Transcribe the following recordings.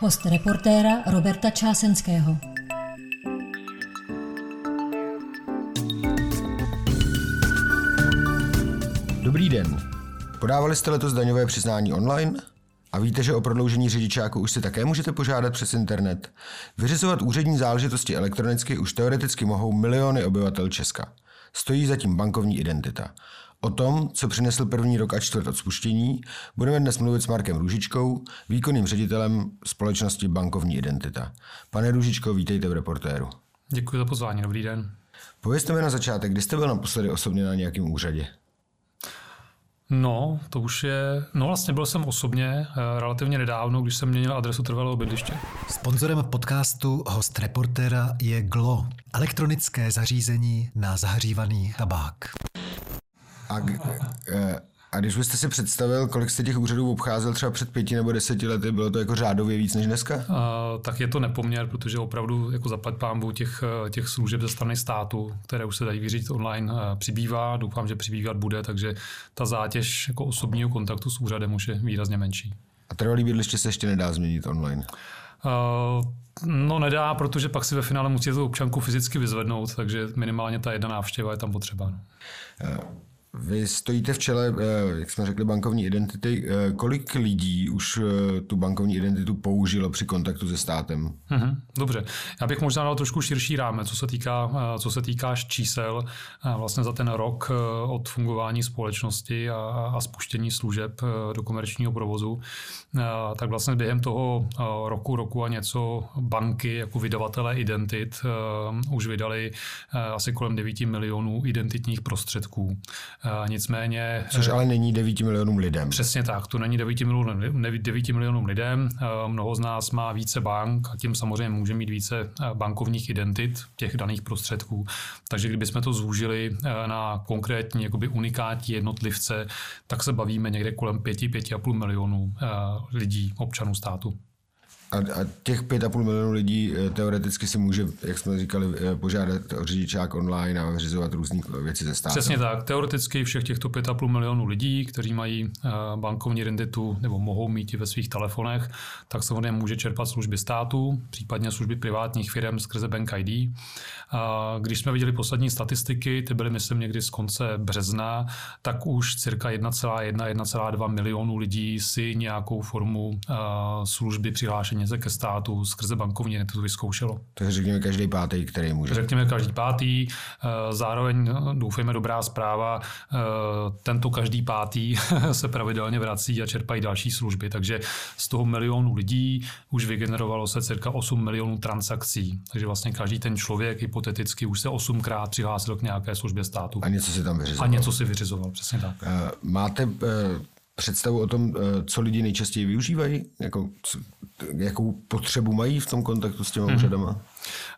Host reportéra Roberta Čásenského. Dobrý den. Podávali jste letos daňové přiznání online? A víte, že o prodloužení řidičáku už si také můžete požádat přes internet? Vyřizovat úřední záležitosti elektronicky už teoreticky mohou miliony obyvatel Česka. Stojí zatím bankovní identita. O tom, co přinesl první rok a čtvrt od spuštění, budeme dnes mluvit s Markem Růžičkou, výkonným ředitelem společnosti Bankovní identita. Pane Růžičko, vítejte v reportéru. Děkuji za pozvání, dobrý den. Povězte mi na začátek, kdy jste byl naposledy osobně na nějakém úřadě? No, to už je... No vlastně byl jsem osobně eh, relativně nedávno, když jsem měnil adresu trvalého bydliště. Sponzorem podcastu host reportéra je GLO, elektronické zařízení na zahřívaný tabák. A, eh, a když byste si představil, kolik jste těch úřadů obcházel třeba před pěti nebo deseti lety, bylo to jako řádově víc než dneska? Uh, tak je to nepoměr, protože opravdu jako zaplať pámbu těch, těch služeb ze strany státu, které už se dají vyřídit online, přibývá. Doufám, že přibývat bude, takže ta zátěž jako osobního kontaktu s úřadem už je výrazně menší. A trvalý bydliště se ještě nedá změnit online? Uh, No nedá, protože pak si ve finále musí tu občanku fyzicky vyzvednout, takže minimálně ta jedna návštěva je tam potřeba. No. Vy stojíte v čele, eh, jak jsme řekli, bankovní identity. Eh, kolik lidí už eh, tu bankovní identitu použilo při kontaktu se státem? Mhm, dobře. Já bych možná dal trošku širší rámec, co se týká, co se týká čísel. Vlastně za ten rok od fungování společnosti a, a spuštění služeb do komerčního provozu, tak vlastně během toho roku, roku a něco banky jako vydavatelé identit už vydali asi kolem 9 milionů identitních prostředků. Nicméně... Což ale není 9 milionům lidem. Přesně tak, to není 9 milionům, 9 milionům lidem. Mnoho z nás má více bank a tím samozřejmě může mít více bankovních identit těch daných prostředků. Takže kdybychom to zúžili na konkrétní jakoby unikátní jednotlivce, tak se bavíme někde kolem 5-5,5 milionů lidí, občanů státu. A, a těch 5,5 milionů lidí eh, teoreticky si může, jak jsme říkali, eh, požádat o řidičák online a vyřizovat různé věci ze státu. Přesně tak. Teoreticky všech těchto 5,5 milionů lidí, kteří mají eh, bankovní identitu nebo mohou mít i ve svých telefonech, tak samozřejmě může čerpat služby státu, případně služby privátních firm skrze Bank ID. A když jsme viděli poslední statistiky, ty byly myslím někdy z konce března, tak už cirka 1,1-1,2 milionů lidí si nějakou formu služby přihlášení peníze ke státu skrze bankovní to vyzkoušelo. Takže řekněme každý pátý, který může. Řekněme každý pátý. Eh, zároveň no, doufejme dobrá zpráva, eh, tento každý pátý se pravidelně vrací a čerpají další služby. Takže z toho milionu lidí už vygenerovalo se cirka 8 milionů transakcí. Takže vlastně každý ten člověk hypoteticky už se osmkrát přihlásil k nějaké službě státu. A něco si tam vyřizoval. A něco si vyřizoval, přesně tak. Eh, máte představu o tom, co lidi nejčastěji využívají? Jako, jakou potřebu mají v tom kontaktu s těma mm-hmm. úřadama?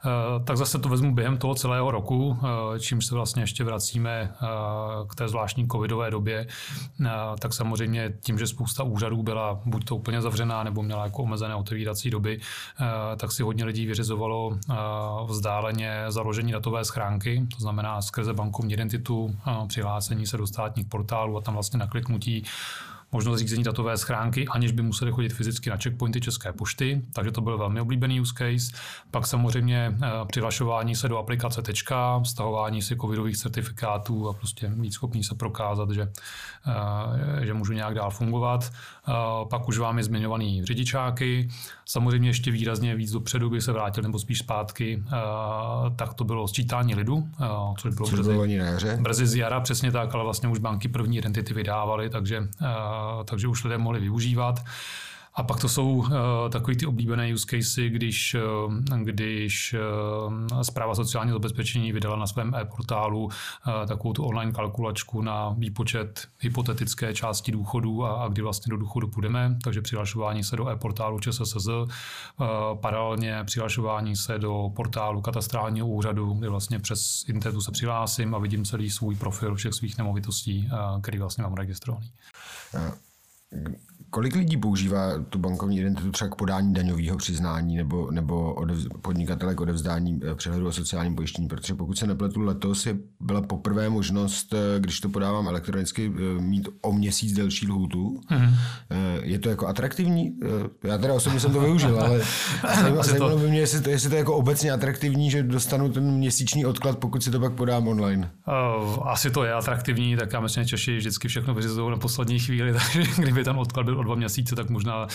Eh, tak zase to vezmu během toho celého roku, eh, čímž se vlastně ještě vracíme eh, k té zvláštní covidové době, tak samozřejmě tím, že spousta úřadů byla buď to úplně zavřená, nebo měla jako omezené otevírací doby, tak si hodně lidí vyřizovalo vzdáleně založení datové schránky, to znamená skrze bankovní identitu, přihlášení se do státních portálů a tam vlastně nakliknutí možnost řízení datové schránky, aniž by museli chodit fyzicky na checkpointy České pošty, takže to byl velmi oblíbený use case. Pak samozřejmě eh, přihlašování se do aplikace Tečka, stahování si covidových certifikátů a prostě být schopný se prokázat, že, eh, že můžu nějak dál fungovat. Eh, pak už vám je zmiňovaný řidičáky. Samozřejmě ještě výrazně víc dopředu by se vrátil, nebo spíš zpátky, tak to bylo sčítání lidu, což bylo což brzy, brzy z jara, přesně tak, ale vlastně už banky první identity vydávaly, takže takže už lidé mohli využívat. A pak to jsou uh, takový ty oblíbené use casey, když, uh, když uh, zpráva sociální zabezpečení vydala na svém e-portálu uh, takovou tu online kalkulačku na výpočet hypotetické části důchodu a, a kdy vlastně do důchodu půjdeme. Takže přihlašování se do e-portálu ČSSZ, uh, paralelně přihlašování se do portálu katastrálního úřadu, kdy vlastně přes internetu se přihlásím a vidím celý svůj profil všech svých nemovitostí, uh, který vlastně mám registrovaný Uh, kolik lidí používá tu bankovní identitu třeba k podání daňového přiznání nebo, nebo odev, podnikatele k odevzdání eh, přehledu o sociálním pojištění? Protože pokud se nepletu, letos je byla poprvé možnost, eh, když to podávám elektronicky, eh, mít o měsíc delší lhůtu. Mm-hmm. Je to jako atraktivní? Já teda osobně jsem to využil, ale zajímalo by mě, jestli to, jestli to je jako obecně atraktivní, že dostanu ten měsíční odklad, pokud si to pak podám online. Asi to je atraktivní, tak já myslím, že Češi vždycky všechno vyřizují na poslední chvíli, takže kdyby ten odklad byl o dva měsíce, tak možná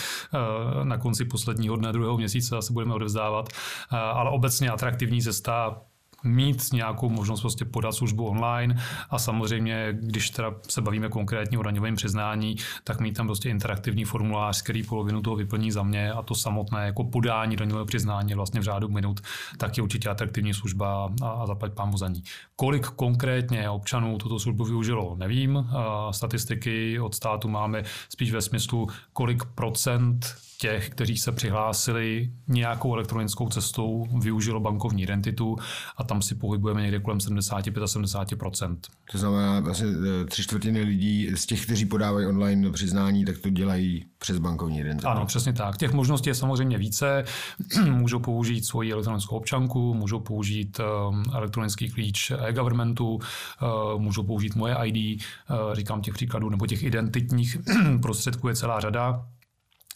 na konci posledního dne druhého měsíce asi budeme odevzdávat. Ale obecně atraktivní cesta mít nějakou možnost prostě podat službu online a samozřejmě, když teda se bavíme konkrétně o daňovém přiznání, tak mít tam prostě interaktivní formulář, který polovinu toho vyplní za mě a to samotné jako podání daňového přiznání vlastně v řádu minut, tak je určitě atraktivní služba a, a zaplať pámu za ní. Kolik konkrétně občanů tuto službu využilo, nevím. Statistiky od státu máme spíš ve smyslu, kolik procent těch, kteří se přihlásili nějakou elektronickou cestou, využilo bankovní identitu a tam si pohybujeme někde kolem 75-70%. To znamená, vlastně e, tři čtvrtiny lidí z těch, kteří podávají online přiznání, tak to dělají přes bankovní identitu. Ano, přesně tak. Těch možností je samozřejmě více. můžou použít svoji elektronickou občanku, můžou použít um, elektronický klíč e-governmentu, uh, můžou použít moje ID, uh, říkám těch příkladů, nebo těch identitních prostředků je celá řada.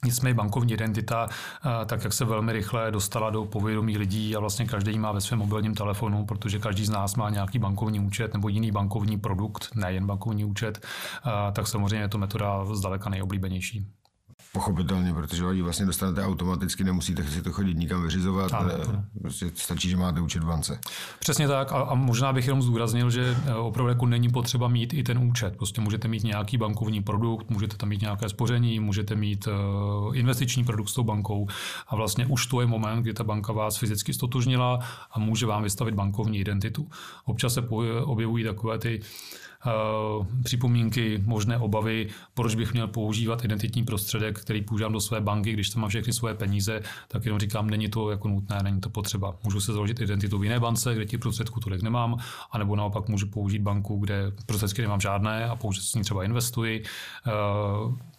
Nicméně bankovní identita, tak jak se velmi rychle dostala do povědomí lidí a vlastně každý má ve svém mobilním telefonu, protože každý z nás má nějaký bankovní účet nebo jiný bankovní produkt, nejen bankovní účet, tak samozřejmě je to metoda zdaleka nejoblíbenější. Pochopitelně, protože oni vlastně dostanete automaticky, nemusíte si to chodit nikam vyřizovat, ano, ano. Prostě stačí, že máte účet v bance. Přesně tak a, a možná bych jenom zdůraznil, že e, opravdu jako není potřeba mít i ten účet. Prostě můžete mít nějaký bankovní produkt, můžete tam mít nějaké spoření, můžete mít uh, investiční produkt s tou bankou a vlastně už to je moment, kdy ta banka vás fyzicky stotožnila a může vám vystavit bankovní identitu. Občas se objevují takové ty Eh, připomínky, možné obavy, proč bych měl používat identitní prostředek, který používám do své banky, když tam mám všechny svoje peníze, tak jenom říkám, není to jako nutné, není to potřeba. Můžu se založit identitu v jiné bance, kde ti prostředků tolik nemám, anebo naopak můžu použít banku, kde prostředky nemám žádné a použít s ní třeba investuji.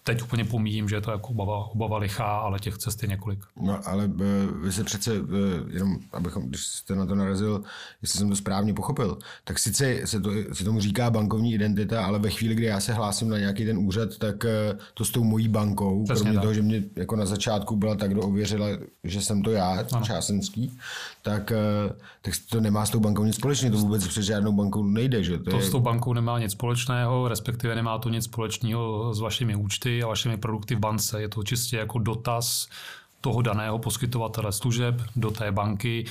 Eh, teď úplně pomíjím, že je to jako obava, obava lichá, ale těch cest je několik. No, ale uh, vy se přece, uh, jenom abychom, když jste na to narazil, jestli jsem to správně pochopil, tak sice se, to, se tomu říká bankovní identita, ale ve chvíli, kdy já se hlásím na nějaký ten úřad, tak uh, to s tou mojí bankou, Přesně kromě tak. toho, že mě jako na začátku byla tak, kdo ověřila, že jsem to já, ano. čásenský, tak, uh, tak to nemá s tou bankou nic společného, to vůbec přes žádnou bankou nejde. Že? To, to je... s tou bankou nemá nic společného, respektive nemá to nic společného s vašimi účty, a vašimi produkty v bance. Je to čistě jako dotaz toho daného poskytovatele služeb do té banky,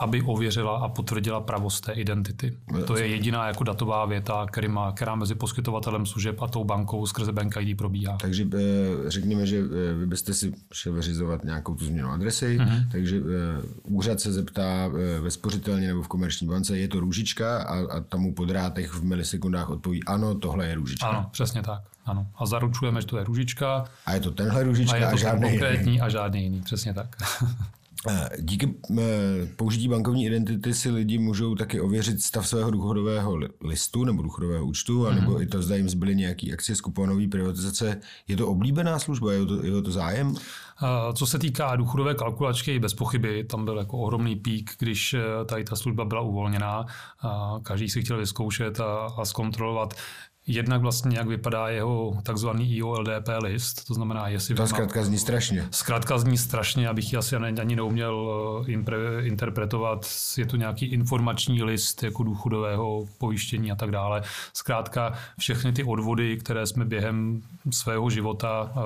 aby ověřila a potvrdila pravost té identity. To je jediná jako datová věta, která, má, která mezi poskytovatelem služeb a tou bankou skrze Bank ID probíhá. Takže eh, řekněme, že eh, vy byste si šel vyřizovat nějakou tu změnu adresy, uh-huh. takže eh, úřad se zeptá ve spořitelně nebo v komerční bance, je to růžička a, a tomu po drátech v milisekundách odpoví ano, tohle je růžička. Ano, přesně tak. Ano. A zaručujeme, že to je růžička. A je to tenhle růžička a, je to a žádný konkrétní jiný. a žádný jiný, přesně tak. Díky použití bankovní identity si lidi můžou taky ověřit stav svého důchodového listu nebo důchodového účtu, anebo mm-hmm. i to, zda jim zbyly nějaké akcie z kuponové privatizace. Je to oblíbená služba? Je to, je to zájem? Co se týká důchodové kalkulačky, bez pochyby, tam byl jako ohromný pík, když eh, tady ta služba byla uvolněná. Každý si chtěl vyzkoušet a, a zkontrolovat, Jednak vlastně, jak vypadá jeho takzvaný IOLDP list, to znamená, jestli... To zkrátka zní strašně. Zkrátka zní strašně, abych ji asi ani neuměl eh, interpretovat. Je to nějaký informační list jako důchodového pojištění a tak dále. Zkrátka všechny ty odvody, které jsme během svého života, eh,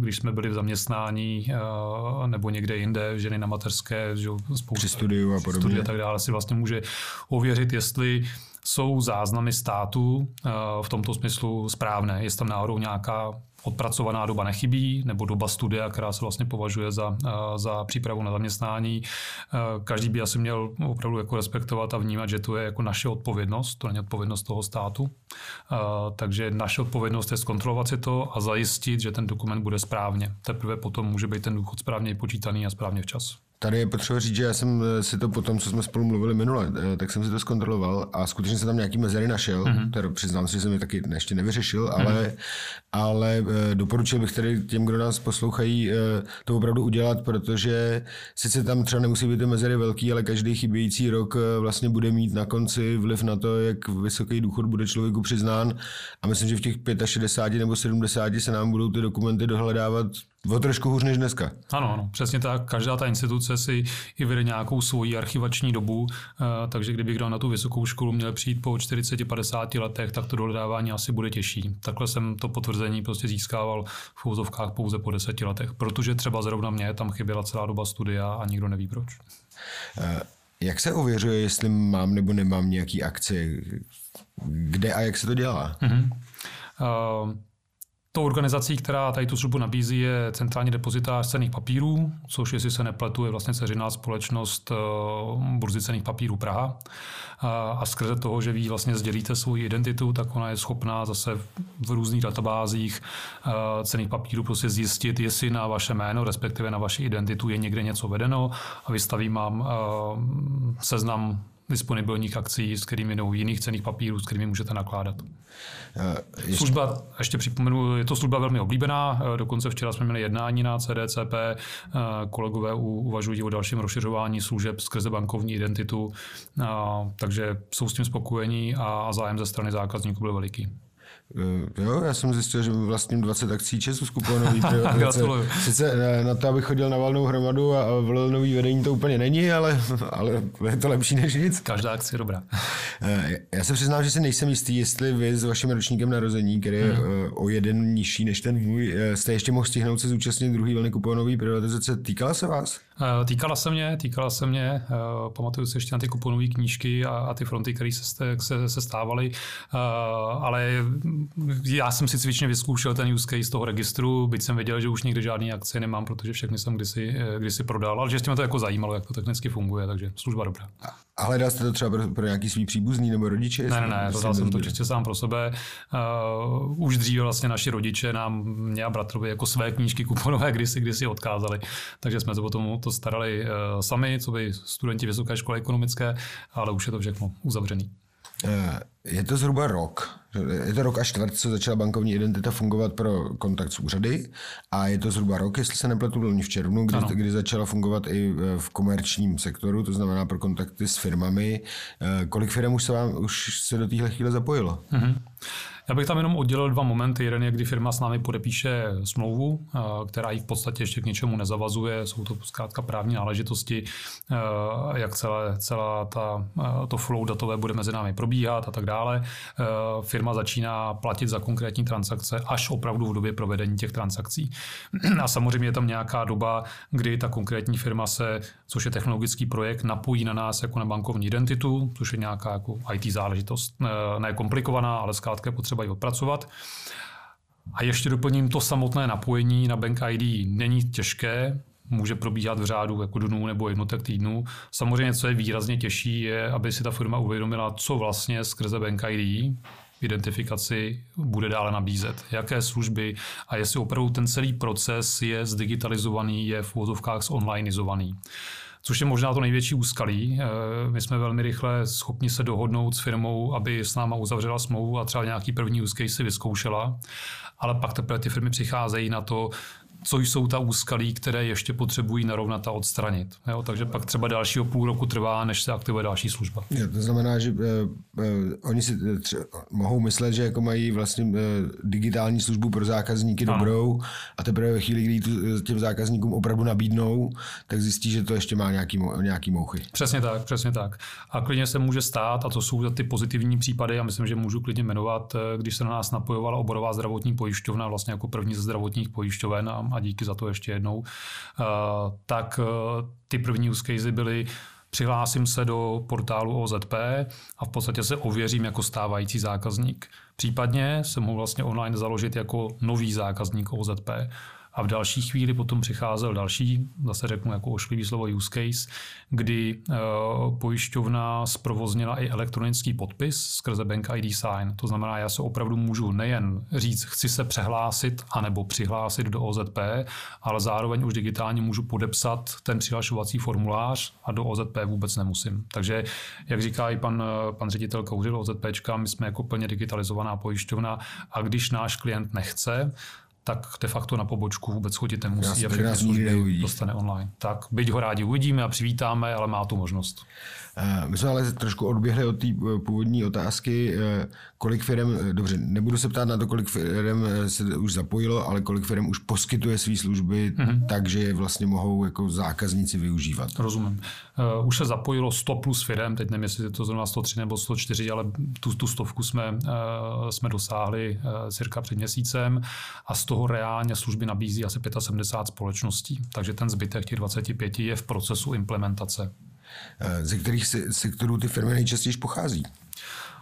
když jsme byli v zaměstnání eh, nebo někde jinde, ženy na mateřské, spousta, Při studiu a podobně. a tak dále, si vlastně může ověřit, jestli jsou záznamy státu eh, v tomto smyslu správné. Jestli tam náhodou nějaká odpracovaná doba nechybí, nebo doba studia, která se vlastně považuje za, eh, za přípravu na zaměstnání. Eh, každý by asi měl opravdu jako respektovat a vnímat, že to je jako naše odpovědnost, to není odpovědnost toho státu. Takže naše odpovědnost je zkontrolovat si to a zajistit, že ten dokument bude správně. Teprve potom může být ten důchod správně počítaný a správně včas. Tady je potřeba říct, že já jsem si to po tom, co jsme spolu mluvili minule, tak jsem si to zkontroloval a skutečně jsem tam nějaký mezery našel, mm-hmm. které přiznám se, že jsem je taky ještě nevyřešil, mm-hmm. ale, ale doporučil bych tady těm, kdo nás poslouchají, to opravdu udělat, protože sice tam třeba nemusí být ty mezery velký, ale každý chybějící rok vlastně bude mít na konci vliv na to, jak vysoký důchod bude člověku přiznán a myslím, že v těch 65 nebo 70 se nám budou ty dokumenty dohledávat o trošku hůř než dneska. Ano, ano, přesně tak. Každá ta instituce si i vede nějakou svoji archivační dobu, eh, takže kdyby kdo na tu vysokou školu měl přijít po 40-50 letech, tak to dohledávání asi bude těžší. Takhle jsem to potvrzení prostě získával v úzovkách pouze po 10 letech, protože třeba zrovna mě tam chyběla celá doba studia a nikdo neví proč. Eh, jak se ověřuje, jestli mám nebo nemám nějaký akcie? Kde a jak se to dělá? Mm-hmm. Uh, Tou organizací, která tady tu službu nabízí, je Centrální depozitář cených papírů, což, jestli se nepletu, je vlastně ceřiná společnost eh, burzy cených papírů Praha. A skrze toho, že vy vlastně sdělíte svou identitu, tak ona je schopná zase v různých databázích eh, cených papírů prostě zjistit, jestli na vaše jméno, respektive na vaši identitu je někde něco vedeno a vystaví vám eh, seznam disponibilních akcí, s kterými nebo jiných cených papírů, s kterými můžete nakládat. Uh, ještě... Služba, ještě připomenu, je to služba velmi oblíbená, eh, dokonce včera jsme měli jednání na CDCP, eh, kolegové uvažují o dalším rozšiřování služeb skrze bankovní identitu, takže jsou s tím spokojení a zájem ze strany zákazníků byl veliký. Eh, jo, já jsem zjistil, že vlastním 20 akcí Česu kuponový privatizace. Sice eh, na to, abych chodil na valnou hromadu a volil nový vedení, to úplně není, ale, ale je to lepší než nic. Každá akce je dobrá. Eh, já se přiznám, že si nejsem jistý, jestli vy s vaším ročníkem narození, který je hmm. o jeden nižší než ten můj, jste ještě mohl stihnout se zúčastnit druhý vlny kuponové privatizace. Týkala se vás? Týkala se mě, týkala se mě. Pamatuju si ještě na ty kuponové knížky a, a ty fronty, které se, se, se stávaly, ale já jsem si cvičně vyzkoušel ten use case z toho registru, byť jsem věděl, že už nikdy žádný akce nemám, protože všechny jsem kdysi, eh, kdysi prodal, ale že mě to jako zajímalo, jak to technicky funguje, takže služba dobrá. A hledal jste to třeba pro, pro nějaký svý příbuzný nebo rodiče? Ne, ne, ne, to jsem to čistě sám pro sebe. Uh, už dříve vlastně naši rodiče nám, mě a bratrovi, jako své knížky kuponové kdysi, kdysi odkázali, takže jsme se potom to starali uh, sami, co by studenti vysoké školy ekonomické, ale už je to všechno uzavřený. Je to zhruba rok, je to rok a čtvrt, co začala bankovní identita fungovat pro kontakt s úřady a je to zhruba rok, jestli se nepletu, byl v červnu, kdy, kdy začala fungovat i v komerčním sektoru, to znamená pro kontakty s firmami. Eh, kolik firm už se, vám, už se do téhle chvíle zapojilo? Mm-hmm. Já bych tam jenom oddělil dva momenty. Jeden je, kdy firma s námi podepíše smlouvu, eh, která ji v podstatě ještě k něčemu nezavazuje. Jsou to zkrátka právní náležitosti, eh, jak celé, celá ta, eh, to flow datové bude mezi námi probíhat a tak dále. Firma začíná platit za konkrétní transakce až opravdu v době provedení těch transakcí. A samozřejmě je tam nějaká doba, kdy ta konkrétní firma se, což je technologický projekt, napojí na nás jako na bankovní identitu, což je nějaká jako IT záležitost, ne komplikovaná, ale zkrátka potřeba třeba i odpracovat. A ještě doplním, to samotné napojení na Bank ID není těžké, může probíhat v řádu jako dnů nebo jednotek týdnů. Samozřejmě, co je výrazně těžší, je, aby si ta firma uvědomila, co vlastně skrze Bank ID identifikaci bude dále nabízet, jaké služby a jestli opravdu ten celý proces je zdigitalizovaný, je v úvozovkách zonlineizovaný což je možná to největší úskalí. Eh, my jsme velmi rychle schopni se dohodnout s firmou, aby s náma uzavřela smlouvu a třeba nějaký první case si vyzkoušela, ale pak teprve ty firmy přicházejí na to, co jsou ta úskalí, které ještě potřebují narovnat a odstranit. Jo, takže pak třeba dalšího půl roku trvá, než se aktivuje další služba. Jo, to znamená, že uh, uh, oni si tře- mohou myslet, že jako mají vlastně uh, digitální službu pro zákazníky ano. dobrou a teprve ve chvíli, kdy tu, těm zákazníkům opravdu nabídnou, tak zjistí, že to ještě má nějaký, nějaký mouchy. Přesně tak, přesně tak. A klidně se může stát, a to jsou ty pozitivní případy, a myslím, že můžu klidně jmenovat, když se na nás napojovala oborová zdravotní pojišťovna, vlastně jako první ze zdravotních pojišťoven a a díky za to ještě jednou, eh, tak eh, ty první use byly přihlásím se do portálu OZP a v podstatě se ověřím jako stávající zákazník. Případně se mohu vlastně online založit jako nový zákazník OZP. A v další chvíli potom přicházel další, zase řeknu jako ošklivý slovo use case, kdy uh, pojišťovna zprovoznila i elektronický podpis skrze Bank ID Sign. To znamená, já se opravdu můžu nejen říct, chci se přehlásit anebo přihlásit do OZP, ale zároveň už digitálně můžu podepsat ten přihlašovací formulář a do OZP vůbec nemusím. Takže, jak říká i pan, pan ředitel Kouřil OZPčka, my jsme jako plně digitalizovaná pojišťovna a když náš klient nechce, tak de facto na pobočku vůbec chodit nemusí a všechny služby dostane online. Tak byť ho rádi uvidíme a přivítáme, ale má tu možnost. Eh, my jsme ale trošku odběhli od té eh, původní otázky, eh, kolik firm, dobře, nebudu se ptát na to, kolik firm se už zapojilo, ale kolik firm už poskytuje své služby, mm-hmm. takže je vlastně mohou jako zákazníci využívat. Rozumím. Už se zapojilo 100 plus firm, teď nevím, jestli je to zrovna 103 nebo 104, ale tu, tu stovku jsme, jsme dosáhli cirka před měsícem a z toho reálně služby nabízí asi 75 společností, takže ten zbytek těch 25 je v procesu implementace. Eh, ze kterých sektorů ty firmy nejčastěji pochází?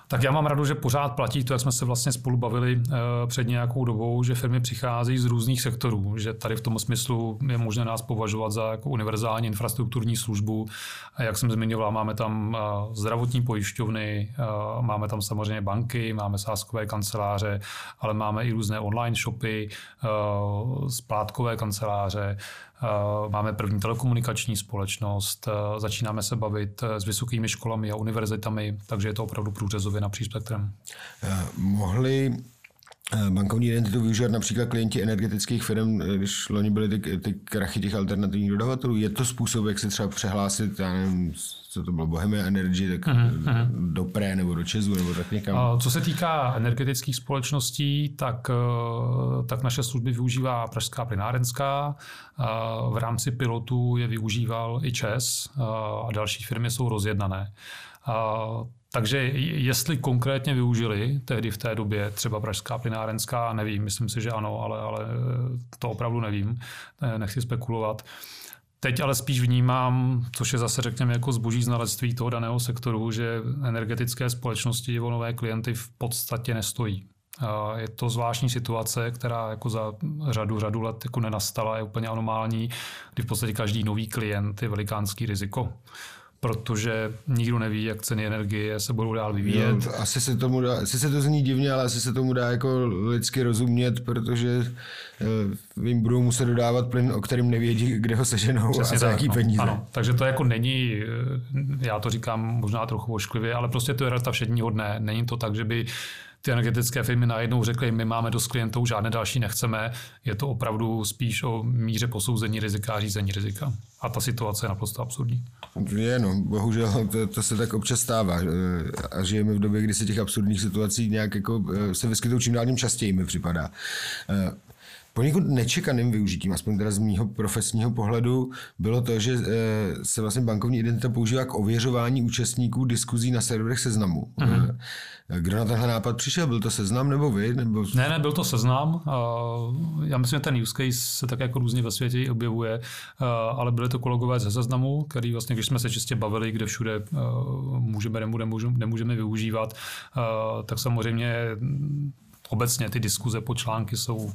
Tak já mám radu, že pořád platí to, jak jsme se vlastně spolu bavili eh, před nějakou dobou, že firmy přichází z různých sektorů, že tady v tom smyslu je možné nás považovat za jako univerzální infrastrukturní službu. Jak jsem zmiňoval, máme tam eh, zdravotní pojišťovny, máme tam samozřejmě banky, máme sáskové kanceláře, ale máme i různé online shopy, splátkové kanceláře, máme první telekomunikační společnost, eh, začínáme se bavit eh, s vysokými školami a univerzitami, takže je to opravdu průřezově na spektrem. Mohli bankovní identitu využívat například klienti energetických firm, když loni byly ty, ty krachy těch alternativních dodavatelů. Je to způsob, jak se třeba přehlásit, já nevím, co to bylo, Bohemia Energy, tak uh-huh. do Pré nebo do Česu nebo tak někam. Co se týká energetických společností, tak, eh, tak naše služby využívá Pražská plynárenská. V rámci pilotu je využíval i ČES a další firmy jsou rozjednané. Takže jestli konkrétně využili tehdy v té době třeba Pražská plynárenská, nevím, myslím si, že ano, ale, ale to opravdu nevím, nechci spekulovat. Teď ale spíš vnímám, což je zase řekněme jako zboží znalectví toho daného sektoru, že energetické společnosti o nové klienty v podstatě nestojí. Je to zvláštní situace, která jako za řadu, řadu let jako nenastala, je úplně anomální, kdy v podstatě každý nový klient je velikánský riziko protože nikdo neví, jak ceny energie se budou dál vyvíjet. Jo, asi se tomu dá, asi se to zní divně, ale asi se tomu dá jako lidsky rozumět, protože uh, jim budou muset dodávat plyn, o kterým nevědí, kde ho seženou Přesně a za jaký no, peníze. Ano, takže to jako není, eh, já to říkám možná trochu ošklivě, ale prostě to je realita všedního dne. Není to tak, že by ty energetické firmy najednou řekly, my máme dost klientů, žádné další nechceme. Je to opravdu spíš o míře posouzení rizika a řízení rizika. A ta situace je naprosto absurdní. Je, no, bohužel to, to se tak občas stává. A žijeme v době, kdy se těch absurdních situací nějak jako eh, se vyskytují čím dál tím častěji, mi připadá. Eh, Poněkud nečekaným využitím, aspoň teda z mýho profesního pohledu, bylo to, že eh, se vlastně bankovní identita používá k ověřování účastníků diskuzí na serverech seznamu. Uh-huh. Kdo na tenhle nápad přišel? Byl to seznam nebo vy? Nebo... Ne, ne, byl to seznam. Já myslím, že ten use case se tak jako různě ve světě objevuje, ale byly to kolegové ze seznamu, který vlastně, když jsme se čistě bavili, kde všude můžeme, nemůžeme, nemůžeme využívat, tak samozřejmě obecně ty diskuze po články jsou, uh,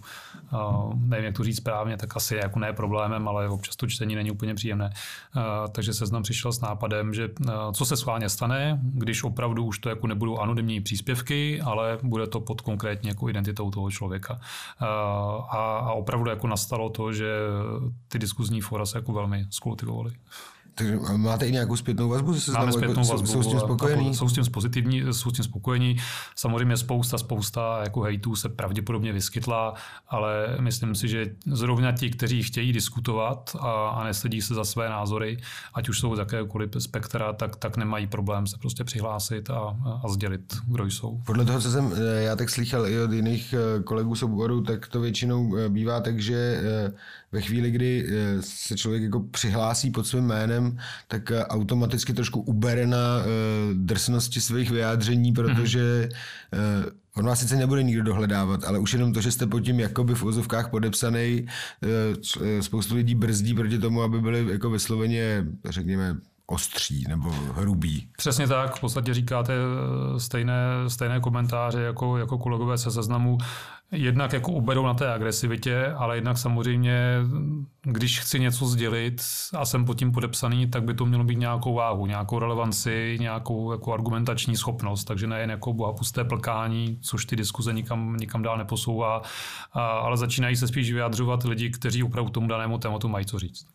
nevím, jak to říct správně, tak asi jako ne problémem, ale občas to čtení není úplně příjemné. Uh, takže seznam přišel s nápadem, že uh, co se schválně stane, když opravdu už to jako nebudou anonymní příspěvky, ale bude to pod konkrétně jako identitou toho člověka. A, a opravdu jako nastalo to, že ty diskuzní fora se jako velmi skultivovaly. Takže máte i nějakou zpětnou vazbu? Máme zpětnou vazbu. Jsou s tím spokojení? Jsou s tím, pozitivní, jsou s tím spokojení. Samozřejmě spousta, spousta jako hejtů se pravděpodobně vyskytla, ale myslím si, že zrovna ti, kteří chtějí diskutovat a, a nesledí se za své názory, ať už jsou z jakéhokoliv spektra, tak, tak nemají problém se prostě přihlásit a, a sdělit, kdo jsou. Podle toho, co jsem eh, já tak slychal i od jiných eh, kolegů z oboru, tak to většinou eh, bývá tak, že ve chvíli, kdy se člověk jako přihlásí pod svým jménem, tak eh, automaticky trošku ubere na uh, drsnosti svých vyjádření, protože uh, On vás sice nebude nikdo dohledávat, ale už jenom to, že jste pod tím jakoby v ozovkách podepsaný, spoustu lidí brzdí proti tomu, aby byli jako vysloveně, řekněme, ostří nebo hrubý. Přesně tak, v podstatě říkáte stejné, stejné komentáře jako, jako kolegové se seznamu. Jednak jako uberou na té agresivitě, ale jednak samozřejmě, když chci něco sdělit a jsem pod tím podepsaný, tak by to mělo být nějakou váhu, nějakou relevanci, nějakou jako argumentační schopnost, takže nejen jako bohapusté plkání, což ty diskuze nikam, nikam dál neposouvá, ale začínají se spíš vyjadřovat lidi, kteří opravdu tomu danému tématu mají co říct.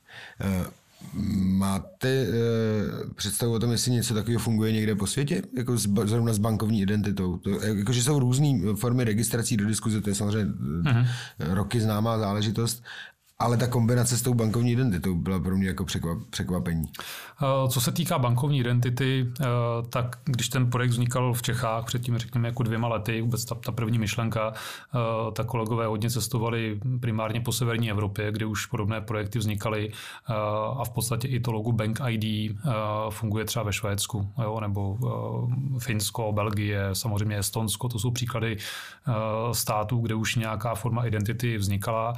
Uh. Máte e, představu o tom, jestli něco takového funguje někde po světě? Jako z, zrovna s bankovní identitou. To, jakože jsou různé formy registrací do diskuze, to je samozřejmě uh-huh. roky známá záležitost, ale ta kombinace s tou bankovní identitou byla pro mě jako překvapení. Eh, co se týká bankovní identity, eh, tak když ten projekt vznikal v Čechách předtím, řekněme, jako dvěma lety, vůbec ta, ta první myšlenka, eh, tak kolegové hodně cestovali primárně po severní Evropě, kde už podobné projekty vznikaly a v podstatě i to logo Bank ID funguje třeba ve Švédsku, jo, nebo Finsko, Belgie, samozřejmě Estonsko, to jsou příklady států, kde už nějaká forma identity vznikala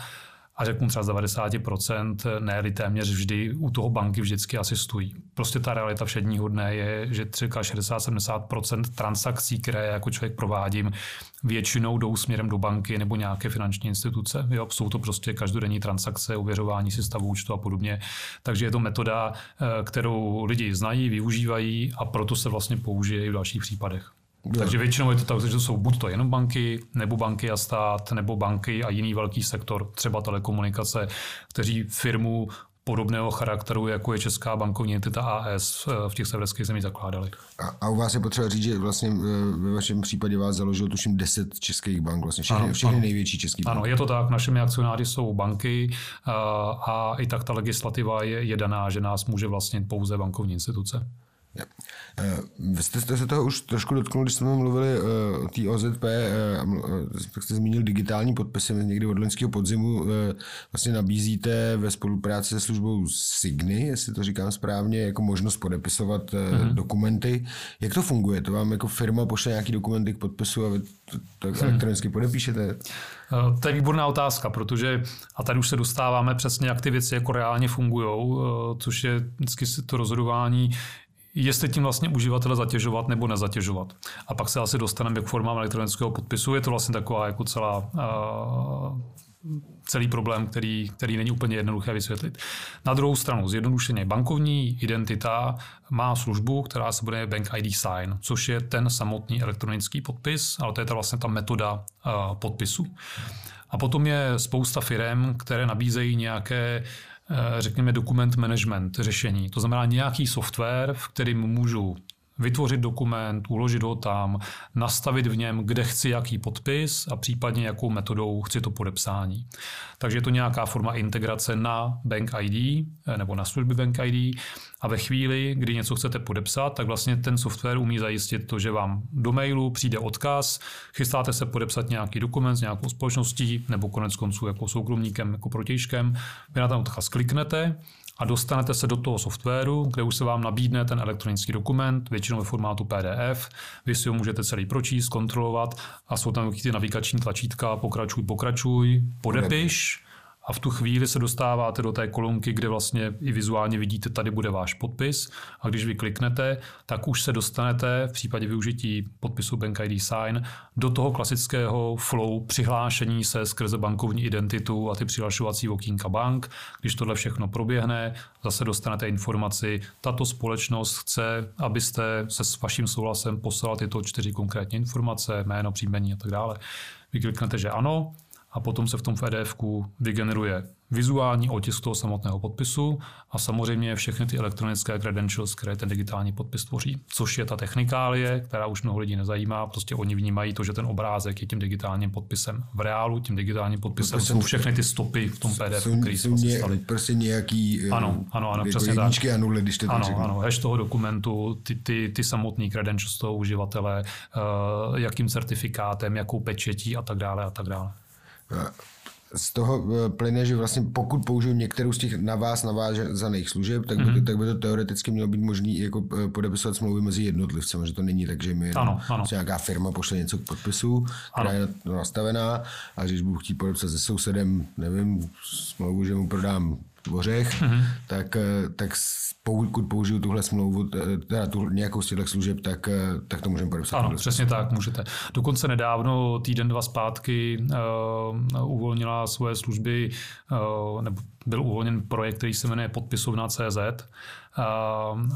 a řeknu třeba z 90%, ne téměř vždy u toho banky vždycky asistují. Prostě ta realita všedního dne je, že třeba 60-70% transakcí, které jako člověk provádím, většinou jdou směrem do banky nebo nějaké finanční instituce. Jo, jsou to prostě každodenní transakce, uvěřování si stavu účtu a podobně. Takže je to metoda, eh, kterou lidi znají, využívají a proto se vlastně použije i v dalších případech. Takže většinou je to tak, že to jsou buď to jenom banky, nebo banky a stát, nebo banky a jiný velký sektor, třeba telekomunikace, kteří firmu podobného charakteru, jako je Česká bankovní entita AS v těch severských zemích zakládali. A, a u vás je potřeba říct, že vlastně e, ve vašem případě vás založilo tuším 10 českých bank, vlastně všechny, ano, všechny ano. největší české banky. Ano, je to tak, našimi akcionáři jsou banky a, a i tak ta legislativa je, je daná, že nás může vlastně pouze bankovní instituce. Eh, vy jste, se toho už trošku dotknul, když jsme mluvili eh, o té OZP, eh, tak jste zmínil digitální podpisy někdy od loňského podzimu. Vlastně nabízíte ve spolupráci se službou Signy, jestli to říkám správně, jako možnost podepisovat mm-hmm. dokumenty. Jak to funguje? To vám jako firma pošle nějaký dokumenty k podpisu a vy to, to hmm. elektronicky podepíšete? To je výborná otázka, protože a tady už se dostáváme přesně, jak ty věci jako reálně fungují, což je vždycky to rozhodování, jestli tím vlastně uživatele zatěžovat nebo nezatěžovat. A pak se asi dostaneme k formám elektronického podpisu. Je to vlastně taková jako celá uh, celý problém, který, který není úplně jednoduché vysvětlit. Na druhou stranu, zjednodušeně, bankovní identita má službu, která se bude Bank ID Sign, což je ten samotný elektronický podpis, ale to je ta vlastně ta metoda uh, podpisu. A potom je spousta firm, které nabízejí nějaké Eh, řekněme, dokument management řešení. To znamená nějaký software, v kterým můžu vytvořit dokument, uložit ho tam, nastavit v něm, kde chci jaký podpis a případně jakou metodou chci to podepsání. Takže je to nějaká forma integrace na Bank ID eh, nebo na služby Bank ID a ve chvíli, kdy něco chcete podepsat, tak vlastně ten software umí zajistit to, že vám do mailu přijde odkaz, chystáte se podepsat nějaký dokument s nějakou společností nebo konec konců jako soukromníkem, jako protějškem, vy na ten odkaz kliknete a dostanete se do toho softwaru, kde už se vám nabídne ten elektronický dokument, většinou ve formátu PDF. Vy si ho můžete celý pročíst, kontrolovat a jsou tam ty navigační tlačítka, pokračuj, pokračuj, podepiš a v tu chvíli se dostáváte do té kolonky, kde vlastně i vizuálně vidíte, tady bude váš podpis a když vy kliknete, tak už se dostanete v případě využití podpisu Bank ID Sign do toho klasického flow přihlášení se skrze bankovní identitu a ty přihlašovací okýnka bank. Když tohle všechno proběhne, zase dostanete informaci, tato společnost chce, abyste se s vaším souhlasem poslal tyto čtyři konkrétní informace, jméno, příjmení a tak dále. Vy kliknete, že ano, a potom se v tom pdf vygeneruje vizuální otisk toho samotného podpisu a samozřejmě všechny ty elektronické credentials, které ten digitální podpis tvoří, což je ta technikálie, která už mnoho lidí nezajímá. Prostě oni vnímají to, že ten obrázek je tím digitálním podpisem. V reálu tím digitálním podpisem jsou všechny ty stopy v tom PDF, které jsou ně, staly. Prostě nějaký eh, ano, ano, ano, přesně tak. a nuly, když to ano, řeknu. ano, hash toho dokumentu, ty, ty, ty samotný credentials toho uživatele, uh, jakým certifikátem, jakou pečetí a tak dále a tak dále z toho eh, plyne, že vlastně pokud použiju některou z těch na vás navázaných služeb, tak by, mm-hmm. tak by to teoreticky mělo být možné jako eh, podepisovat smlouvy mezi jednotlivci, že to není tak, že mi ano, ano. nějaká firma pošle něco k podpisu, která ano. je nastavená a když budu chtít podepsat se sousedem, nevím, smlouvu, že mu prodám ořech, mm-hmm. tak, eh, tak pokud použiju tuhle smlouvu, teda tu, nějakou z těchto služeb, tak, eh, tak to můžeme podepsat. Ano, přesně tak, můžete. Dokonce nedávno, týden, dva zpátky, uh, uvolnila svoje služby, uh, nebo byl uvolněn projekt, který se jmenuje Podpisovna CZ uh,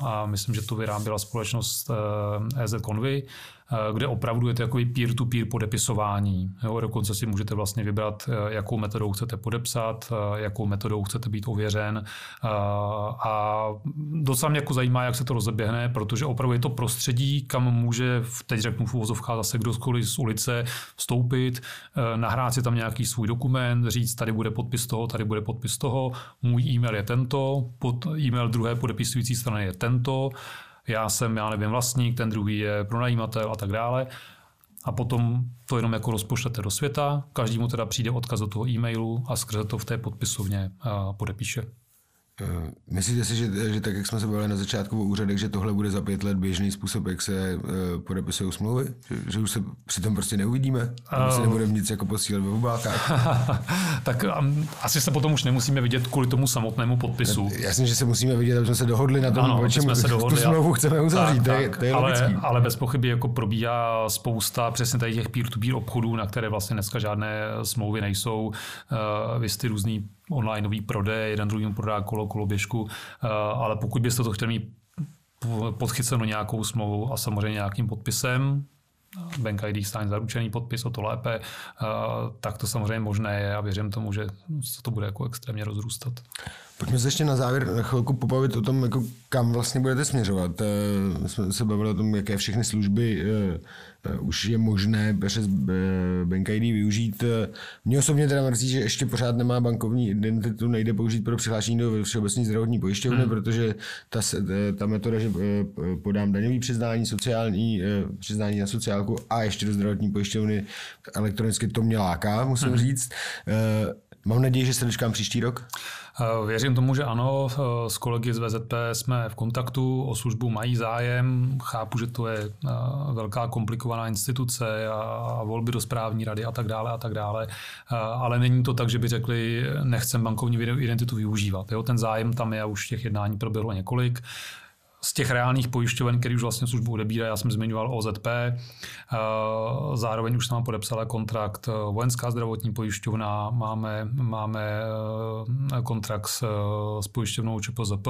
a myslím, že to vyráběla společnost uh, EZ Convy. Eh, kde opravdu je to takový peer-to-peer podepisování. Jo, dokonce si můžete vlastně vybrat, eh, jakou metodou chcete podepsat, eh, jakou metodou chcete být ověřen. A docela mě jako zajímá, jak se to rozeběhne, protože opravdu je to prostředí, kam může, teď řeknu v uvozovkách zase kdokoliv z ulice vstoupit, nahrát si tam nějaký svůj dokument, říct, tady bude podpis toho, tady bude podpis toho, můj e-mail je tento, pod e-mail druhé podepisující strany je tento, já jsem, já nevím, vlastník, ten druhý je pronajímatel a tak dále. A potom to jenom jako rozpošlete do světa, každému teda přijde odkaz do toho e-mailu a skrze to v té podpisovně podepíše. Eh, myslíte si, že, že tak, jak jsme se bavili na začátku o úřadech, že tohle bude za pět let běžný způsob, jak se uh, podepisují smlouvy? Že, že už se přitom prostě neuvidíme? Uh, se nebudeme nic jako posílat ve obálkách? tak um, asi se potom už nemusíme vidět kvůli tomu samotnému podpisu. Jasně, že se musíme vidět, aby jsme se dohodli na tom, ano, o čem se dohodli, tu smlouvu chceme uzavřít. Tak, to, je, to je ale, ale bez pochyby jako probíhá spousta přesně tady těch peer-to-peer obchodů, na které vlastně dneska žádné smlouvy nejsou. Uh, vy ty různý onlineový prodej, jeden druhým prodá kolo, koloběžku, eh, ale pokud byste to chtěli mít podchyceno nějakou smlouvou a samozřejmě nějakým podpisem, Bank ID stání zaručený podpis, o to lépe, eh, tak to samozřejmě možné je a věřím tomu, že se to bude jako extrémně rozrůstat. Pojďme se ještě na závěr na chvilku pobavit o tom, jako kam vlastně budete směřovat. Eh, my jsme se bavili o tom, jaké všechny služby eh, už je možné přes Bank ID využít. Mně osobně teda mrzí, že ještě pořád nemá bankovní identitu, nejde použít pro přihlášení do Všeobecné zdravotní pojišťovny, hmm. protože ta, ta metoda, že podám daňový přiznání, sociální přiznání na sociálku a ještě do zdravotní pojišťovny elektronicky, to mě láká, musím hmm. říct. Mám naději, že se dočkám příští rok. Eh, věřím tomu, že ano. Eh, s kolegy z VZP jsme v kontaktu, o službu mají zájem. Chápu, že to je eh, velká komplikovaná instituce a volby do správní rady a tak dále a tak dále. Ale není to tak, že by řekli, nechcem bankovní identitu využívat. Jo, ten zájem tam je a už těch jednání proběhlo několik z těch reálných pojišťoven, který už vlastně službu odebírá, já jsem zmiňoval OZP, eh, zároveň už jsem podepsala kontrakt eh, vojenská zdravotní pojišťovna, máme, máme eh, kontrakt s, s pojišťovnou ČPZP,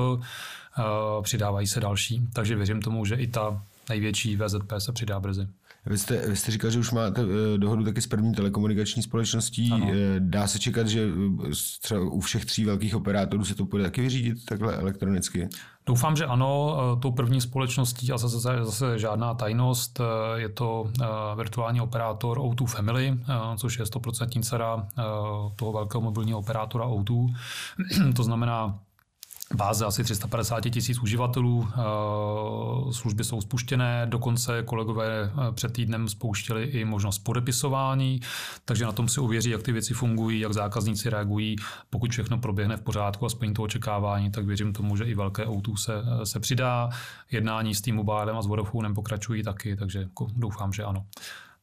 přidávají se další, takže věřím tomu, že i ta největší VZP se přidá brzy. Vy jste, vy jste říkal, že už máte eh, dohodu taky s první telekomunikační společností. Ano. Eh, dá se čekat, že eh, třeba u všech tří velkých operátorů se to bude taky vyřídit takhle elektronicky? Doufám, že ano. Tou první společností, a zase, zase žádná tajnost, je to virtuální operátor O2 Family, což je 100% dcera toho velkého mobilního operátora O2. to znamená, báze asi 350 tisíc uživatelů. Eh, služby jsou spuštěné, dokonce kolegové eh, před týdnem spouštěli i možnost podepisování, takže na tom si uvěří, jak ty věci fungují, jak zákazníci reagují. Pokud všechno proběhne v pořádku a splní to očekávání, tak věřím tomu, že i velké o se, eh, se přidá. Jednání s tím mobilem a s Vodafonem pokračují taky, takže jako doufám, že ano.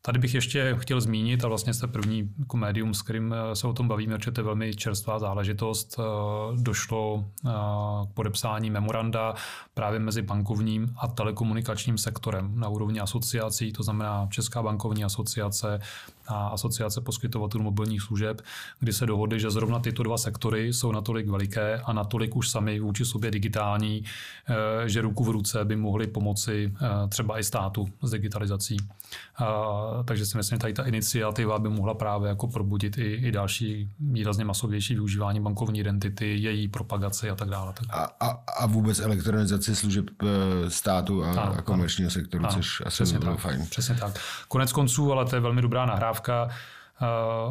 Tady bych ještě chtěl zmínit, a vlastně jste první jako médium, s kterým eh, se o tom bavíme, že to je velmi čerstvá záležitost. Eh, došlo eh, k podepsání memoranda právě mezi bankovním a telekomunikačním sektorem na úrovni asociací, to znamená Česká bankovní asociace a asociace poskytovatelů mobilních služeb, kdy se dohodli, že zrovna tyto dva sektory jsou natolik veliké a natolik už sami vůči sobě digitální, že ruku v ruce by mohli pomoci třeba i státu s digitalizací. Takže si myslím, že tady ta iniciativa by mohla právě jako probudit i, i další výrazně masovější využívání bankovní identity, její propagaci a tak dále. A, a, a vůbec elektronizaci služeb eh, státu a, ano, a komerčního sektoru, ano, což asi by bylo tak, fajn. Přesně tak. Konec konců, ale to je velmi dobrá nahrávka, eh,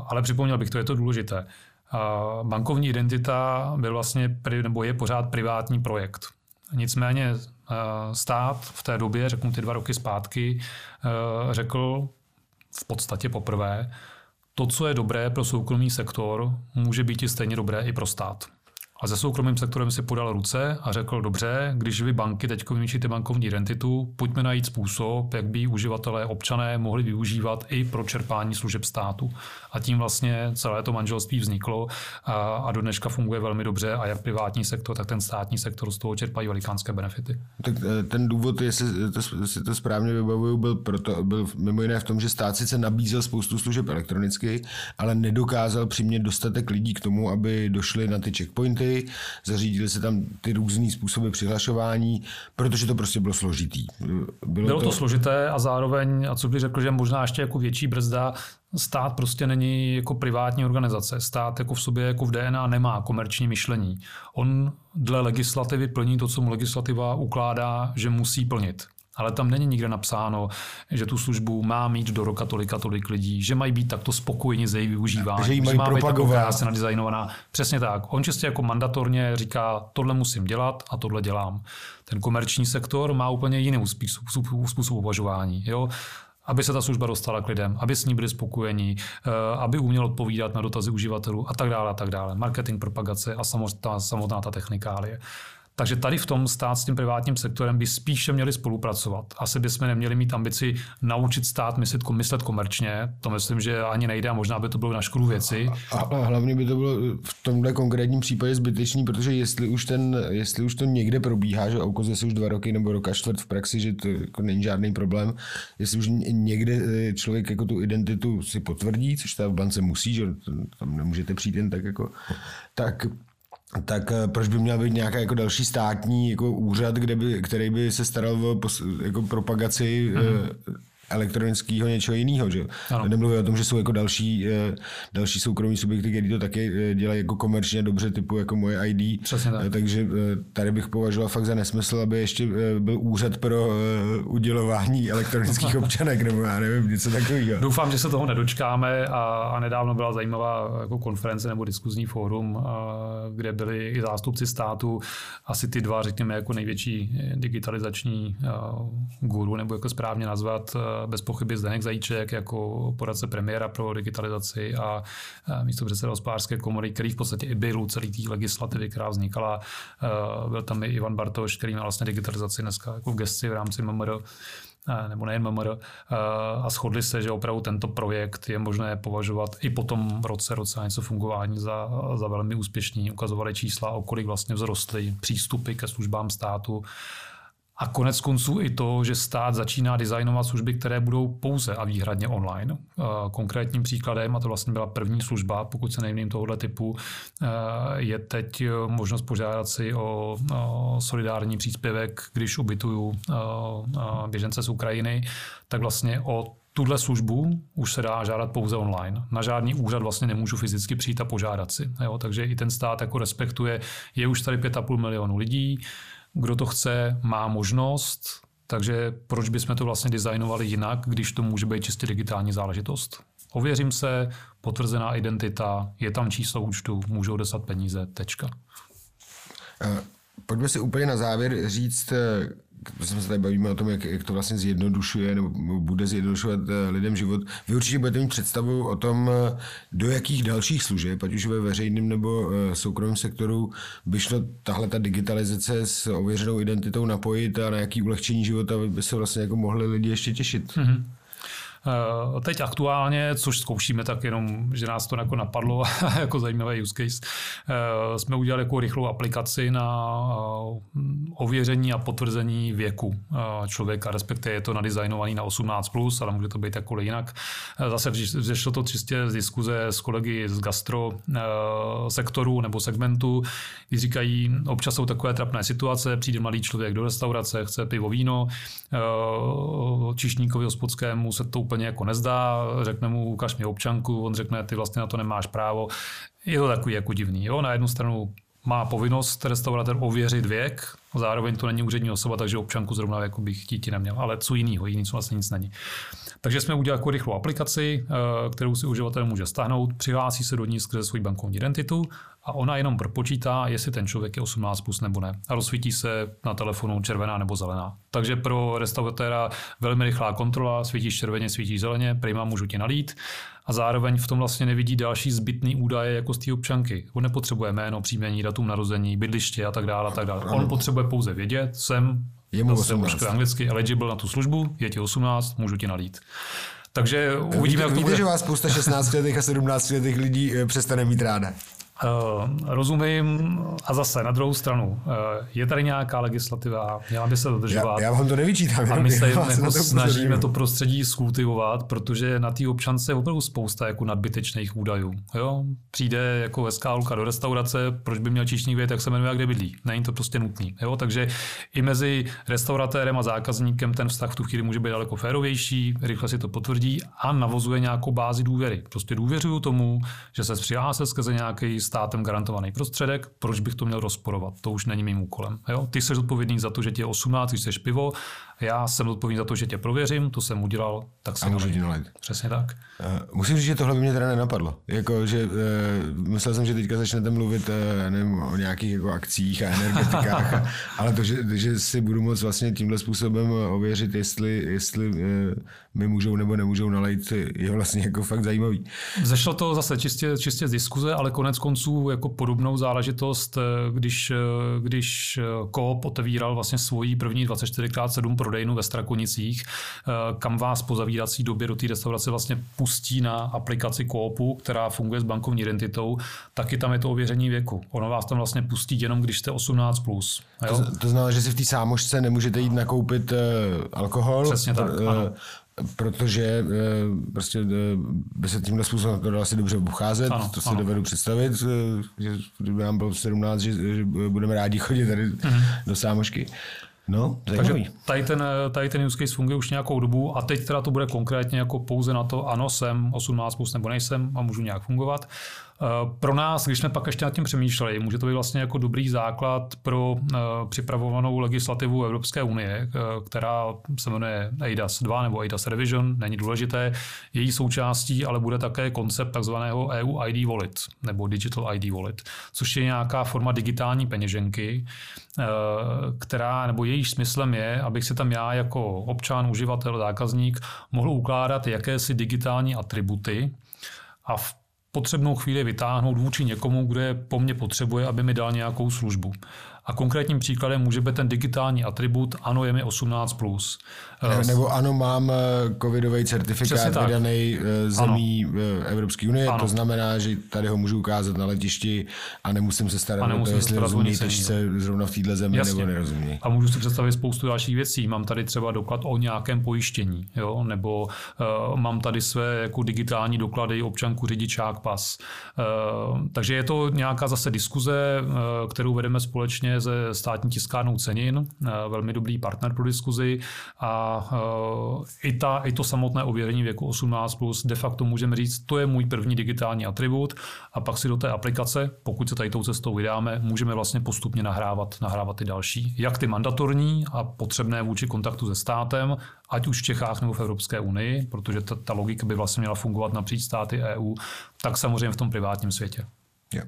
ale připomněl bych, to je to důležité. Eh, bankovní identita byl vlastně, nebo je pořád privátní projekt. Nicméně stát v té době, řeknu ty dva roky zpátky, řekl, v podstatě poprvé, to, co je dobré pro soukromý sektor, může být i stejně dobré i pro stát. A se soukromým sektorem si podal ruce a řekl, dobře, když vy banky teď vymýšlíte bankovní identitu, pojďme najít způsob, jak by uživatelé, občané mohli využívat i pro čerpání služeb státu. A tím vlastně celé to manželství vzniklo a, a do dneška funguje velmi dobře a jak privátní sektor, tak ten státní sektor z toho čerpají velikánské benefity. Tak eh, ten důvod, jestli to, si to správně vybavuju, byl, proto, byl mimo jiné v tom, že stát sice nabízel spoustu služeb elektronicky, ale nedokázal přimět dostatek lidí k tomu, aby došli na ty checkpointy, zařídili se tam ty různé způsoby přihlašování, protože to prostě bylo složitý. Bylo, bylo to... to složité a zároveň, a co bych řekl, že možná ještě jako větší brzda, stát prostě není jako privátní organizace. Stát jako v sobě, jako v DNA nemá komerční myšlení. On dle legislativy plní to, co mu legislativa ukládá, že musí plnit ale tam není nikde napsáno, že tu službu má mít do roka tolika tolik lidí, že mají být takto spokojeni s její využíváním, že, jí mají že má být krásně nadizajnovaná. Přesně tak. On čistě jako mandatorně říká, tohle musím dělat a tohle dělám. Ten komerční sektor má úplně jiný způsob, způsob uvažování. Jo? aby se ta služba dostala k lidem, aby s ní byli spokojení, eh, aby uměl odpovídat na dotazy uživatelů a tak dále a tak dále. Marketing, propagace a samotná, samotná ta technikálie. Takže tady v tom stát s tím privátním sektorem by spíše měli spolupracovat. Asi bychom neměli mít ambici naučit stát myslet, myslet komerčně. To myslím, že ani nejde a možná by to bylo na škodu věci. A, a hlavně by to bylo v tomhle konkrétním případě zbytečný, protože jestli už, ten, jestli už to někde probíhá, že ukazuje se už dva roky nebo roka čtvrt v praxi, že to jako není žádný problém, jestli už někde eh, člověk jako tu identitu si potvrdí, což ta v bance musí, že tam nemůžete přijít jen tak jako, tak tak eh, proč by měl být nějaký jako další státní jako úřad, kde by, který by se staral o jako propagaci mm-hmm elektronického něčeho jiného. Že? Nemluvím o tom, že jsou jako další, eh, další soukromí subjekty, které to taky eh, dělají jako komerčně dobře, typu jako moje ID. Přesně tak. Takže tady bych považoval fakt za nesmysl, aby ještě byl úřad pro udělování elektronických občanek, nebo já nevím, něco takového. Doufám, že se toho nedočkáme a, a nedávno byla zajímavá jako konference nebo diskuzní fórum, kde byli i zástupci státu, asi ty dva, řekněme, jako největší digitalizační guru, nebo jako správně nazvat, bez pochyby Zdeněk Zajíček jako poradce premiéra pro digitalizaci a místo předseda hospodářské komory, který v podstatě i byl celý té legislativy, která vznikala. Byl tam i Ivan Bartoš, který má vlastně digitalizaci dneska jako v gesci v rámci MMR nebo nejen MMR, a shodli se, že opravdu tento projekt je možné považovat i po tom roce, roce a něco fungování za, za velmi úspěšný. Ukazovali čísla, o kolik vlastně vzrostly přístupy ke službám státu a konec konců i to, že stát začíná designovat služby, které budou pouze a výhradně online. Konkrétním příkladem, a to vlastně byla první služba, pokud se nejmím tohoto typu, je teď možnost požádat si o solidární příspěvek, když ubytuju běžence z Ukrajiny, tak vlastně o tuhle službu už se dá žádat pouze online. Na žádný úřad vlastně nemůžu fyzicky přijít a požádat si. Jo? Takže i ten stát jako respektuje, je už tady 5,5 milionu lidí, kdo to chce, má možnost, takže proč bychom to vlastně designovali jinak, když to může být čistě digitální záležitost? Ověřím se, potvrzená identita, je tam číslo účtu, můžou dostat peníze, tečka. Eh, pojďme si úplně na závěr říct, eh, jsme se tady bavíme o tom, jak, jak to vlastně zjednodušuje nebo bude zjednodušovat eh, lidem život. Vy určitě budete mít představu o tom, eh, do jakých dalších služeb, ať už ve veřejném nebo eh, soukromém sektoru, by šlo tahle ta digitalizace s ověřenou identitou napojit a na jaký ulehčení života by se vlastně jako mohli lidi ještě těšit. Mm-hmm. Eh, teď aktuálně, což zkoušíme tak jenom, že nás to jako napadlo jako zajímavý use case, eh, jsme udělali jako rychlou aplikaci na eh, ověření a potvrzení věku člověka, respektive je to nadizajnovaný na 18+, plus, ale může to být jako jinak. Zase vzešlo to čistě z diskuze s kolegy z gastro sektoru nebo segmentu, kdy říkají, občas jsou takové trapné situace, přijde mladý člověk do restaurace, chce pivo, víno, čišníkovi hospodskému se to úplně jako nezdá, řekne mu, ukaž mi občanku, on řekne, ty vlastně na to nemáš právo. Je to takový jako divný. Jo? Na jednu stranu má povinnost restauratér ověřit věk, zároveň to není úřední osoba, takže občanku zrovna jako bych chtít neměl, ale co jiného, jiný co vlastně nic není. Takže jsme udělali jako rychlou aplikaci, eh, kterou si uživatel může stáhnout, přihlásí se do ní skrze svou bankovní identitu a ona jenom propočítá, jestli ten člověk je 18 plus nebo ne. A rozsvítí se na telefonu červená nebo zelená. Takže pro restauratéra velmi rychlá kontrola, svítíš červeně, svítíš zeleně, prima můžu ti nalít a zároveň v tom vlastně nevidí další zbytný údaje jako z té občanky. On nepotřebuje jméno, příjmení, datum narození, bydliště a tak dále. A tak dále. On potřebuje pouze vědět, jsem Je mu zase 18. už anglicky eligible na tu službu, je ti 18, můžu ti nalít. Takže uvidíme, Víte, jak to víte bude. že vás spousta 16 letých a 17 letých lidí eh, přestane mít ráda. Uh, rozumím a zase na druhou stranu, uh, je tady nějaká legislativa, měla by se dodržovat. Já, já vám to nevyčítám. A my se jako snažíme to prostředí skultivovat, protože na té občance je opravdu spousta jako nadbytečných údajů. Jo? Přijde jako hezká holka do restaurace, proč by měl číšník vědět, jak se jmenuje a kde bydlí. Není to prostě nutný. Jo? Takže i mezi restauratérem a zákazníkem ten vztah v tu chvíli může být daleko férovější, rychle si to potvrdí a navozuje nějakou bázi důvěry. Prostě důvěřuju tomu, že se přihlásil skrze nějaký státem garantovaný prostředek, proč bych to měl rozporovat? To už není mým úkolem. Jo? Ty jsi odpovědný za to, že ti je 18, když jsi pivo, já jsem odpovědný za to, že tě prověřím, to jsem udělal, tak se A můžu nalít. Přesně tak. Eh, Musím říct, že tohle by mě teda nenapadlo. Jako, že, uh, myslel jsem, že teďka začnete mluvit uh, nevím, o nějakých jako akcích a energetikách, a, ale to, že, že si budu moct vlastně tímhle způsobem ověřit, jestli, jestli uh, mi můžou nebo nemůžou nalejt, je vlastně jako fakt zajímavý. Zešlo to zase čistě, čistě z diskuze, ale konec konců jako podobnou záležitost, eh, když, eh, když eh, Coop otevíral vlastně svoji první 24x7 prodejnu ve Strakonicích, eh, kam vás po zavírací době do té restaurace vlastně pustí na aplikaci Coopu, která funguje s bankovní identitou, taky tam je to ověření věku. Ono vás tam vlastně pustí jenom, když jste 18+. Plus, jo? To, to znamená, že si v té sámošce nemůžete jít nakoupit uh, alkohol, Přesně tak, eh, ano. Protože uh, prostě uh, by se tímhle způsobem to dalo asi dobře obcházet, Ano, to si ano. dovedu představit, uh, že kdyby nám bylo 17, že, že budeme rádi chodit tady do sámošky. No, Takže tady ten, tady ten use case funguje už nějakou dobu a teď teda to bude konkrétně jako pouze na to, ano, jsem 18 plus nebo nejsem a můžu nějak fungovat. Eh, Pro nás, když jsme pak ještě nad tím přemýšleli, může to být vlastně jako dobrý základ pro eh, připravovanou legislativu Evropské unie, eh, která se jmenuje EIDAS 2 nebo EIDAS Revision, není důležité. Její součástí ale bude také koncept takzvaného EU ID Wallet nebo Digital ID Wallet, což je nějaká forma digitální peněženky, eh, která, nebo jejíž smyslem je, abych si tam já jako občan, uživatel, zákazník mohl ukládat jakési digitální atributy a v potřebnou chvíli vytáhnout vůči někomu, kdo je po mně potřebuje, aby mi dal nějakou službu. A konkrétním příkladem může být ten digitální atribut, ano, je mi 18+. Ne, nebo ano, mám eh, covidový certifikát vydaný eh, zemí eh, Evropské unie, Ano. to znamená, že tady ho můžu ukázat na letišti a nemusím se starat o to, jestli rozumí se zrovna v téhle zemi Jasně. nebo nerozumí. A můžu si představit spoustu dalších věcí. Mám tady třeba doklad o nějakém pojištění, jo? nebo uh, mám tady své jako digitální doklady, občanku, řidičák, pas. Uh, takže je to nějaká zase diskuze, uh, kterou vedeme společně se státní tiskárnou cenin, uh, velmi dobrý partner pro diskuzi a uh, i, ta, i to samotné ověření věku 18+, plus de facto můžeme říct, to je můj první digitální atribut a pak si do té aplikace, pokud se tady tou cestou vydáme, můžeme vlastně postupně nahrávat, nahrávat ty další. Jak ty mandatorní a potřebné vůči kontaktu se státem, ať už v Čechách nebo v Evropské unii, protože ta, ta logika by vlastně měla fungovat napříč státy EU, tak samozřejmě v tom privátním světě. Jo.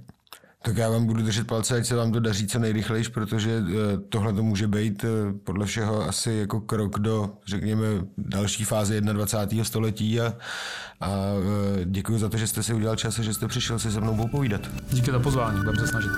Tak já vám budu držet palce, ať se vám to daří co nejrychlejš, protože eh, tohle to může být eh, podle všeho asi jako krok do, řekněme, další fáze 21. století a, a eh, děkuji za to, že jste si udělal čas a že jste přišel si se mnou popovídat. Díky za pozvání, budeme se snažit.